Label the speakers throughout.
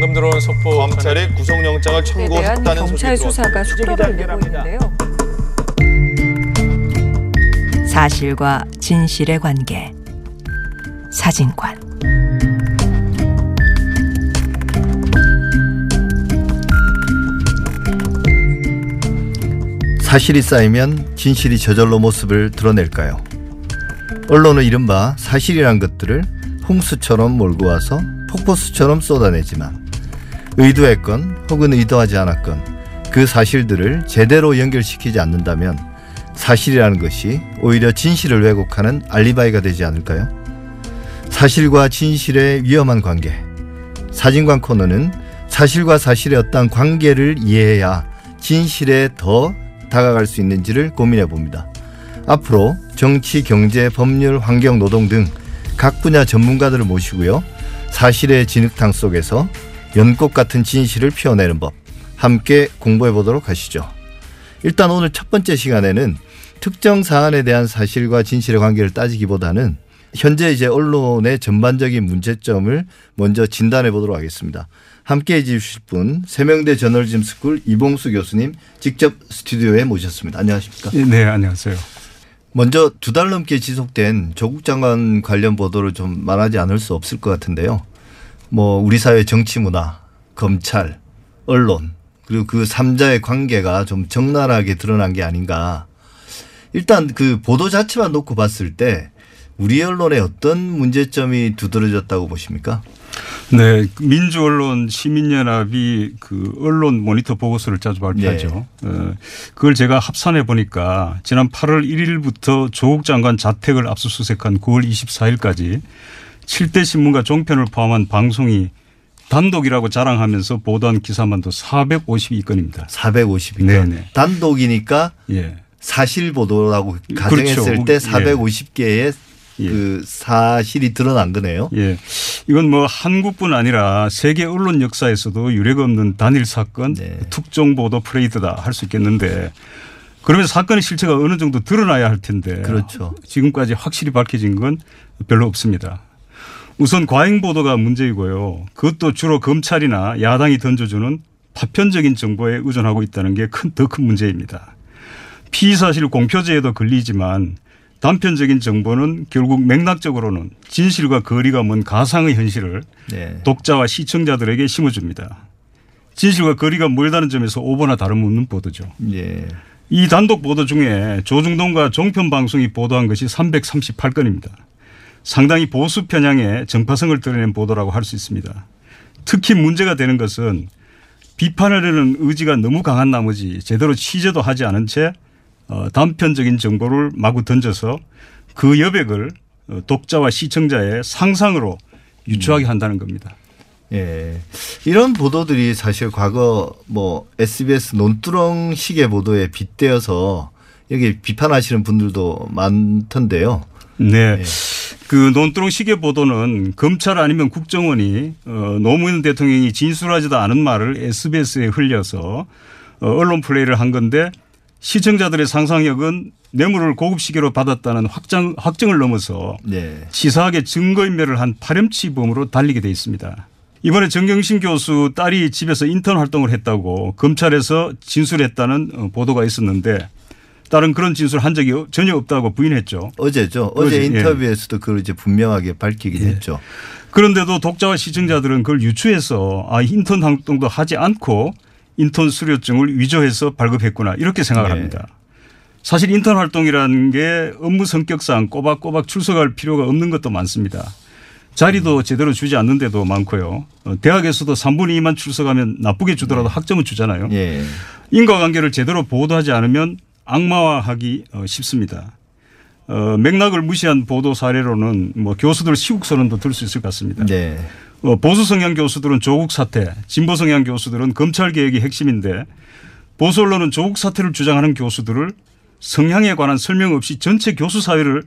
Speaker 1: 방금 들어온 속보
Speaker 2: 검찰이 구속영장을 청구했다는 소식이
Speaker 3: 경찰. 수사가 속도를 내고 있는데요.
Speaker 4: 사실과 진실의 관계 사진관
Speaker 5: 사실이 쌓이면 진실이 저절로 모습을 드러낼까요? 언론은 이른바 사실이란 것들을 홍수처럼 몰고 와서 폭포수처럼 쏟아내지만 의도했건 혹은 의도하지 않았건 그 사실들을 제대로 연결시키지 않는다면 사실이라는 것이 오히려 진실을 왜곡하는 알리바이가 되지 않을까요? 사실과 진실의 위험한 관계. 사진관 코너는 사실과 사실의 어떤 관계를 이해해야 진실에 더 다가갈 수 있는지를 고민해 봅니다. 앞으로 정치, 경제, 법률, 환경, 노동 등 각 분야 전문가들을 모시고요. 사실의 진흙탕 속에서 연꽃 같은 진실을 피워내는 법 함께 공부해 보도록 하시죠. 일단 오늘 첫 번째 시간에는 특정 사안에 대한 사실과 진실의 관계를 따지기보다는 현재 이제 언론의 전반적인 문제점을 먼저 진단해 보도록 하겠습니다. 함께 해 주실 분 세명대 저널리즘 스쿨 이봉수 교수님 직접 스튜디오에 모셨습니다. 안녕하십니까?
Speaker 6: 네, 안녕하세요.
Speaker 5: 먼저 두 달 넘게 지속된 조국 장관 관련 보도를 좀 말하지 않을 수 없을 것 같은데요. 뭐 우리 사회 정치 문화, 검찰, 언론 그리고 그 삼자의 관계가 좀 적나라하게 드러난 게 아닌가. 일단 그 보도 자체만 놓고 봤을 때 우리 언론에 어떤 문제점이 두드러졌다고 보십니까?
Speaker 6: 네, 민주언론 시민연합이 그 언론 모니터 보고서를 자주 발표하죠. 어, 그걸 제가 합산해 보니까 지난 8월 1일부터 조국 장관 자택을 압수수색한 9월 24일까지 7대 신문과 종편을 포함한 방송이 단독이라고 자랑하면서 보도한 기사만도 452건입니다.
Speaker 5: 450이니까
Speaker 6: 네네.
Speaker 5: 단독이니까
Speaker 6: 예.
Speaker 5: 사실 보도라고 가정했을
Speaker 6: 그렇죠.
Speaker 5: 때
Speaker 6: 예.
Speaker 5: 450개의
Speaker 6: 예.
Speaker 5: 그 사실이 드러난 거네요.
Speaker 6: 예. 이건 뭐 한국뿐 아니라 세계 언론 역사에서도 유례가 없는 단일 사건,
Speaker 5: 네.
Speaker 6: 특종 보도 프레이드다 할 수 있겠는데 그러면 사건의 실체가 어느 정도 드러나야 할 텐데
Speaker 5: 그렇죠.
Speaker 6: 지금까지 확실히 밝혀진 건 별로 없습니다. 우선 과잉 보도가 문제이고요. 그것도 주로 검찰이나 야당이 던져주는 파편적인 정보에 의존하고 있다는 게 큰더큰 문제입니다. 피의 사실 공표제에도 걸리지만 단편적인 정보는 결국 맥락적으로는 진실과 거리가 먼 가상의 현실을
Speaker 5: 네.
Speaker 6: 독자와 시청자들에게 심어줍니다. 진실과 거리가 멀다는 점에서 오보나 다름없는 보도죠.
Speaker 5: 예.
Speaker 6: 이 단독 보도 중에 조중동과 종편 방송이 보도한 것이 338건입니다. 상당히 보수 편향의 정파성을 드러낸 보도라고 할 수 있습니다. 특히 문제가 되는 것은 비판하려는 의지가 너무 강한 나머지 제대로 취재도 하지 않은 채 어, 단편적인 정보를 마구 던져서 그 여백을 어, 독자와 시청자의 상상으로 유추하게 한다는 겁니다.
Speaker 5: 예. 이런 보도들이 사실 과거 뭐 SBS 논두렁식의 보도에 빗대어서 여기 비판하시는 분들도 많던데요.
Speaker 6: 네.
Speaker 5: 예.
Speaker 6: 그 논두렁 시계 보도는 검찰 아니면 국정원이 어, 노무현 대통령이 진술하지도 않은 말을 SBS에 흘려서 어, 언론 플레이를 한 건데 시청자들의 상상력은 뇌물을 고급 시계로 받았다는 확정, 확정을 넘어서
Speaker 5: 네.
Speaker 6: 치사하게 증거인멸을 한 파렴치범으로 달리게 돼 있습니다. 이번에 정경심 교수 딸이 집에서 인턴 활동을 했다고 검찰에서 진술했다는 어, 보도가 있었는데 딸은 그런 진술 한 적이 전혀 없다고 부인했죠.
Speaker 5: 어제죠. 어제
Speaker 6: 어제, 예.
Speaker 5: 인터뷰에서도 그걸 이제 분명하게 밝히긴 했죠.
Speaker 6: 그런데도 독자와 시청자들은 그걸 유추해서 아 인턴 활동도 하지 않고 인턴 수료증을 위조해서 발급했구나 이렇게 생각을
Speaker 5: 네.
Speaker 6: 합니다. 사실 인턴 활동이라는 게 업무 성격상 꼬박꼬박 출석할 필요가 없는 것도 많습니다. 자리도 제대로 주지 않는데도 많고요. 어, 대학에서도 3분의 2만 출석하면 나쁘게 주더라도 학점은 주잖아요.
Speaker 5: 예.
Speaker 6: 인과관계를 제대로 보도하지 않으면 악마화하기 어, 쉽습니다. 어, 맥락을 무시한 보도 사례로는 뭐 교수들 시국 선언도 들 수 있을 것 같습니다.
Speaker 5: 네.
Speaker 6: 어, 보수 성향 교수들은 조국 사태, 진보 성향 교수들은 검찰 개혁이 핵심인데 보수 언론은 조국 사태를 주장하는 교수들을 성향에 관한 설명 없이 전체 교수 사회를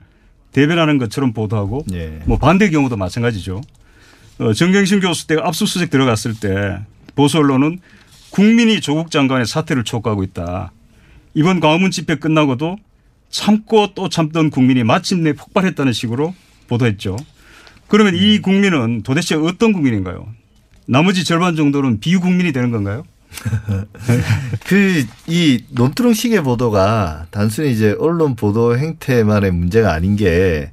Speaker 6: 대변하는 것처럼 보도하고
Speaker 5: 예.
Speaker 6: 뭐 반대 경우도 마찬가지죠. 어, 정경심 교수 때가 압수수색 들어갔을 때 보수 언론은 국민이 조국 장관의 사퇴를 촉구하고 있다. 이번 광화문 집회 끝나고도 참고 또 참던 국민이 마침내 폭발했다는 식으로 보도했죠. 그러면 이 국민은 도대체 어떤 국민인가요? 나머지 절반 정도는 비국민이 되는 건가요?
Speaker 5: 그 이 논두렁식의 보도가 단순히 이제 언론 보도 행태만의 문제가 아닌 게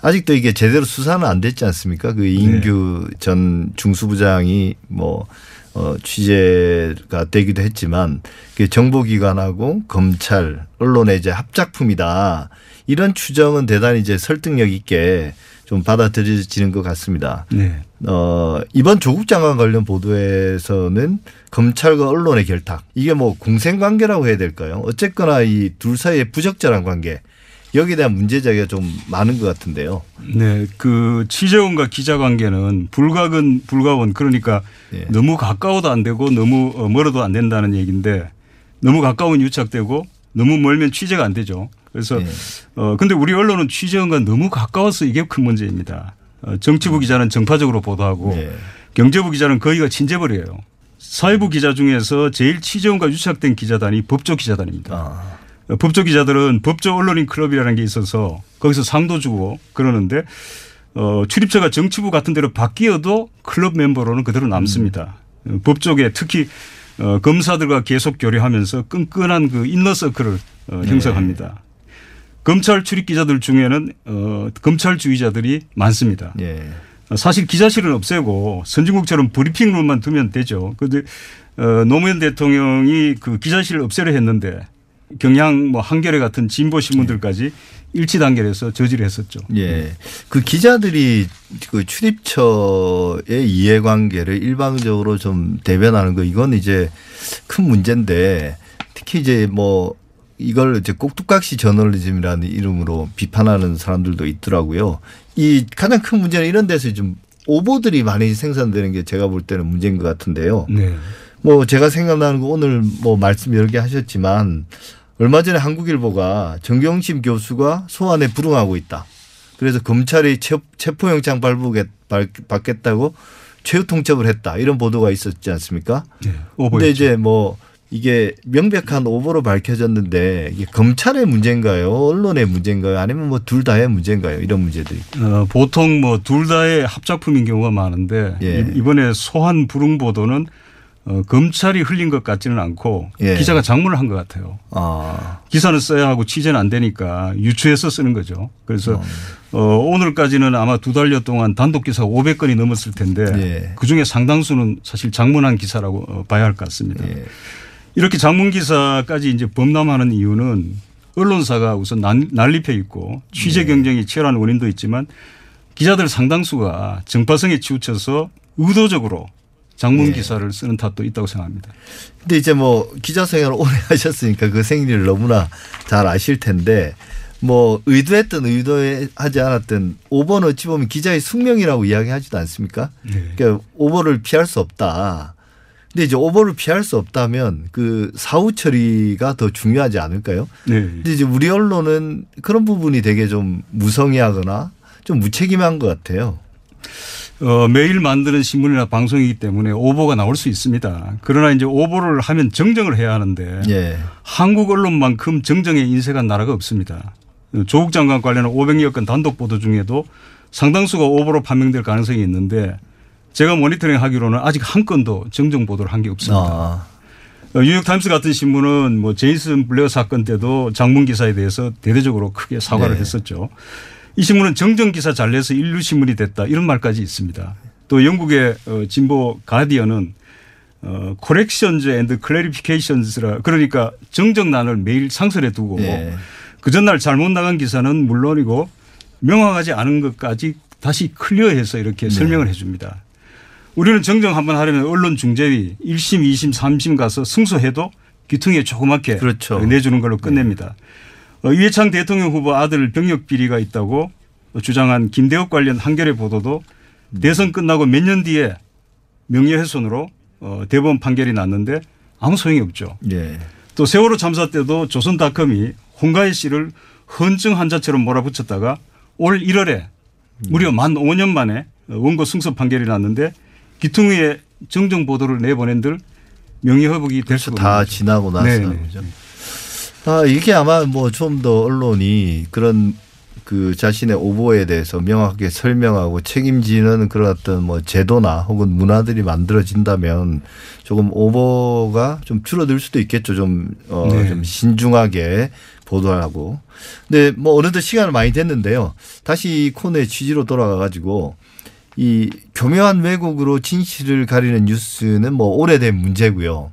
Speaker 5: 아직도 이게 제대로 수사는 안 됐지 않습니까? 그 이인규 전 중수부장이 뭐 어, 취재가 되기도 했지만 그 정보기관하고 검찰, 언론의 이제 합작품이다. 이런 추정은 대단히 이제 설득력 있게 좀 받아들여지는 것 같습니다.
Speaker 6: 네.
Speaker 5: 어, 이번 조국 장관 관련 보도에서는 검찰과 언론의 결탁. 이게 뭐 공생관계라고 해야 될까요? 어쨌거나 이 둘 사이의 부적절한 관계. 여기에 대한 문제제기가 좀 많은 것 같은데요.
Speaker 6: 네, 그 취재원과 기자 관계는 불가근 불가원 그러니까
Speaker 5: 예.
Speaker 6: 너무 가까워도 안 되고 너무 어, 멀어도 안 된다는 얘기인데 너무 가까운 유착되고 너무 멀면 취재가 안 되죠. 그래서
Speaker 5: 예.
Speaker 6: 어 근데 우리 언론은 취재원과 너무 가까워서 이게 큰 문제입니다. 어, 정치부 기자는 정파적으로 보도하고
Speaker 5: 예.
Speaker 6: 경제부 기자는 거의가 친재벌이에요. 사회부 기자 중에서 제일 취재원과 유착된 기자단이 법조 기자단입니다.
Speaker 5: 아,
Speaker 6: 어, 법조 기자들은 법조 언론인 클럽이라는 게 있어서 거기서 상도 주고 그러는데 어, 출입처가 정치부 같은 데로 바뀌어도 클럽 멤버로는 그대로 남습니다. 어, 법조계 특히 어, 검사들과 계속 교류하면서 끈끈한 그 인너서클을 어, 형성합니다. 검찰 출입 기자들 중에는 어, 검찰주의자들이 많습니다.
Speaker 5: 예.
Speaker 6: 사실 기자실은 없애고 선진국처럼 브리핑룸만 두면 되죠. 그런데 어, 노무현 대통령이 그 기자실을 없애려 했는데 경향 뭐 한겨레 같은 진보 신문들까지 일치 단결해서 저지를 했었죠.
Speaker 5: 예. 그 기자들이 그 출입처의 이해관계를 일방적으로 좀 대변하는 거 이건 이제 큰 문제인데 특히 이제 뭐 이걸 이제 꼭두각시 저널리즘이라는 이름으로 비판하는 사람들도 있더라고요. 이 가장 큰 문제는 이런 데서 좀 오보들이 많이 생산되는 게 제가 볼 때는 문제인 것 같은데요.
Speaker 6: 네.
Speaker 5: 뭐 제가 생각나는 거 오늘 뭐 말씀 여러 개 하셨지만 얼마 전에 한국일보가 정경심 교수가 소환에 불응하고 있다. 그래서 검찰이 체- 체포영장 발부get, 발- 받겠다고 최후 통첩을 했다. 이런 보도가 있었지 않습니까?
Speaker 6: 네.
Speaker 5: 근데. 이제 뭐 이게 명백한 오보로 밝혀졌는데 이게 검찰의 문제인가요? 언론의 문제인가요? 아니면 뭐 둘 다의 문제인가요? 이런 문제들이.
Speaker 6: 어, 보통 뭐 둘 다의 합작품인 경우가 많은데
Speaker 5: 예.
Speaker 6: 이- 이번에 소환 불응 보도는 어, 검찰이 흘린 것 같지는 않고
Speaker 5: 예.
Speaker 6: 기자가 장문을 한 것 같아요.
Speaker 5: 아,
Speaker 6: 기사는 써야 하고 취재는 안 되니까 유추해서 쓰는 거죠. 그래서 어, 오늘까지는 아마 두 달여 동안 단독 기사가 500건이 넘었을 텐데
Speaker 5: 예.
Speaker 6: 그 중에 상당수는 사실 장문한 기사라고 어, 봐야 할 것 같습니다.
Speaker 5: 예.
Speaker 6: 이렇게 장문 기사까지 이제 범람하는 이유는 언론사가 우선 난- 난립해 있고 취재 경쟁이 치열한 원인도 있지만 기자들 상당수가 정파성에 치우쳐서 의도적으로 장문
Speaker 5: 예.
Speaker 6: 기사를 쓰는 탓도 있다고 생각합니다.
Speaker 5: 근데 이제 뭐 기자 생활을 오래 하셨으니까 그 생리를 너무나 잘 아실 텐데 뭐 의도했든 의도하지 않았든 오버는 어찌 보면 기자의 숙명이라고 이야기하지도 않습니까?
Speaker 6: 네.
Speaker 5: 그러니까 오버를 피할 수 없다. 근데 이제 오버를 피할 수 없다면 그 사후 처리가 더 중요하지 않을까요?
Speaker 6: 네.
Speaker 5: 근데 이제 우리 언론은 그런 부분이 되게 좀 무성의하거나 좀 무책임한 것 같아요.
Speaker 6: 어, 매일 만드는 신문이나 방송이기 때문에 오보가 나올 수 있습니다. 그러나 이제 오보를 하면 정정을 해야 하는데
Speaker 5: 예.
Speaker 6: 한국 언론만큼 정정에 인색한 나라가 없습니다. 조국 장관 관련한 500여 건 단독 보도 중에도 상당수가 오보로 판명될 가능성이 있는데 제가 모니터링 하기로는 아직 한 건도 정정 보도를 한 게 없습니다.
Speaker 5: 아,
Speaker 6: 어, 뉴욕타임스 같은 신문은 뭐 제이슨 블레어 사건 때도 장문 기사에 대해서 대대적으로 크게 사과를
Speaker 5: 네.
Speaker 6: 했었죠. 이 신문은 정정 기사 잘 내서 인류 신문이 됐다 이런 말까지 있습니다. 또 영국의 어, 진보 가디언은 어, corrections and clarifications라 그러니까 정정란을 매일 상설해 두고
Speaker 5: 예.
Speaker 6: 그 전날 잘못 나간 기사는 물론이고 명확하지 않은 것까지 다시 클리어해서 이렇게
Speaker 5: 네.
Speaker 6: 설명을 해 줍니다. 우리는 정정 한번 하려면 언론 중재위 1심, 2심, 3심 가서 승소해도 귀퉁이에 조그맣게
Speaker 5: 그렇죠.
Speaker 6: 내주는 걸로 끝냅니다. 어, 이해창 대통령 후보 아들 병역 비리가 있다고 주장한 김대엽 관련 한겨레 보도도 대선 끝나고 몇 년 뒤에 명예훼손으로 어, 대법원 판결이 났는데 아무 소용이 없죠.
Speaker 5: 예.
Speaker 6: 또 세월호 참사 때도 조선닷컴이 홍가희 씨를 헌증 환자처럼 몰아붙였다가 올 1월에 무려 만 5년 만에 원고 승소 판결이 났는데 기퉁위에 정정 보도를 내보낸들 명예회복이 될 수가
Speaker 5: 다
Speaker 6: 없는 거죠.
Speaker 5: 지나고 나서
Speaker 6: 네, 네.
Speaker 5: 아 이게 아마 뭐 좀 더 언론이 그런 그 자신의 오보에 대해서 명확하게 설명하고 책임지는 그런 어떤 뭐 제도나 혹은 문화들이 만들어진다면 조금 오보가 좀 줄어들 수도 있겠죠. 좀, 어,
Speaker 6: 네.
Speaker 5: 좀 신중하게 보도하고. 근데 뭐 어느덧 시간을 많이 됐는데요. 다시 이 코너의 취지로 돌아가 가지고 이 교묘한 왜곡으로 진실을 가리는 뉴스는 뭐 오래된 문제고요.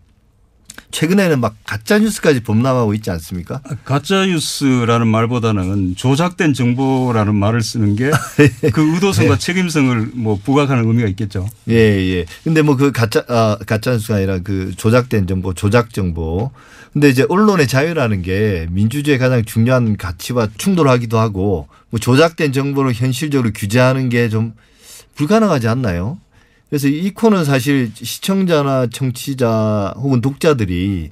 Speaker 5: 최근에는 막 가짜 뉴스까지 범람하고 있지 않습니까?
Speaker 6: 가짜 뉴스라는 말보다는 조작된 정보라는 말을 쓰는 게 그 의도성과 책임성을 뭐 부각하는 의미가 있겠죠.
Speaker 5: 예, 예. 근데 뭐 그 가짜, 아, 가짜 뉴스가 아니라 그 조작된 정보, 조작 정보. 근데 이제 언론의 자유라는 게 민주주의의 가장 중요한 가치와 충돌하기도 하고 뭐 조작된 정보를 현실적으로 규제하는 게 좀 불가능하지 않나요? 그래서 이 코는 사실 시청자나 청취자 혹은 독자들이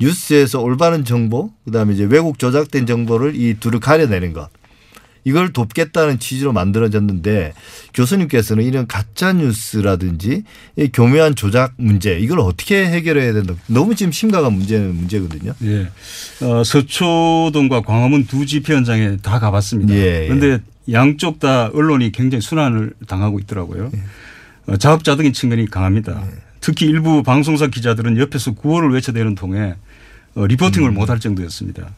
Speaker 5: 뉴스에서 올바른 정보, 그다음에 이제 왜곡 조작된 정보를 이 둘을 가려내는 것. 이걸 돕겠다는 취지로 만들어졌는데 교수님께서는 이런 가짜 뉴스라든지 이 교묘한 조작 문제 이걸 어떻게 해결해야 된다. 너무 지금 심각한 문제는 문제거든요.
Speaker 6: 예. 어, 서초동과 광화문 두 집회 현장에 다 가봤습니다.
Speaker 5: 예, 예.
Speaker 6: 그런데 양쪽 다 언론이 굉장히 순환을 당하고 있더라고요. 어, 자업자득인 측면이 강합니다.
Speaker 5: 예.
Speaker 6: 특히 일부 방송사 기자들은 옆에서 구호를 외쳐대는 통에 어, 리포팅을 못할 정도였습니다.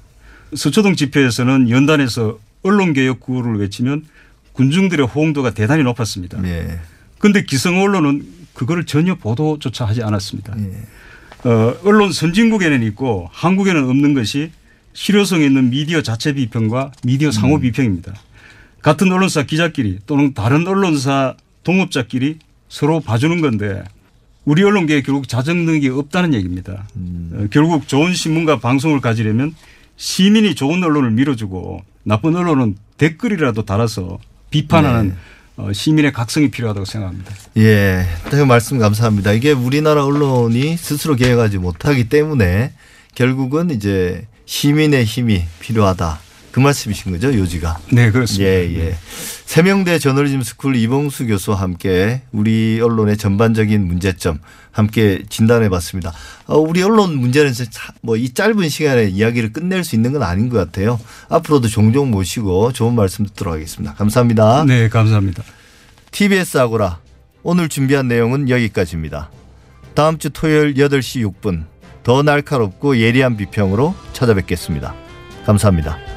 Speaker 6: 서초동 집회에서는 연단에서 언론개혁 구호를 외치면 군중들의 호응도가 대단히 높았습니다.
Speaker 5: 예.
Speaker 6: 그런데 기성 언론은 그거를 전혀 보도조차 하지 않았습니다.
Speaker 5: 예.
Speaker 6: 어, 언론 선진국에는 있고 한국에는 없는 것이 실효성 있는 미디어 자체 비평과 미디어 상호 비평입니다. 같은 언론사 기자끼리 또는 다른 언론사 동업자끼리 서로 봐주는 건데 우리 언론계에 결국 자정 능력이 없다는 얘기입니다. 어, 결국 좋은 신문과 방송을 가지려면 시민이 좋은 언론을 밀어주고 나쁜 언론은 댓글이라도 달아서 비판하는 어, 시민의 각성이 필요하다고 생각합니다.
Speaker 5: 예. 그 말씀 감사합니다. 이게 우리나라 언론이 스스로 개혁하지 못하기 때문에 결국은 이제 시민의 힘이 필요하다. 그 말씀이신 거죠, 요지가.
Speaker 6: 네, 그렇습니다.
Speaker 5: 예, 예. 세명대 저널리즘 스쿨 이봉수 교수와 함께 우리 언론의 전반적인 문제점 함께 진단해 봤습니다. 어, 우리 언론 문제는 뭐 이 짧은 시간에 이야기를 끝낼 수 있는 건 아닌 것 같아요. 앞으로도 종종 모시고 좋은 말씀 듣도록 하겠습니다. 감사합니다.
Speaker 6: 네, 감사합니다.
Speaker 5: TBS 아고라 오늘 준비한 내용은 여기까지입니다. 다음 주 토요일 8시 6분 더 날카롭고 예리한 비평으로 찾아뵙겠습니다. 감사합니다.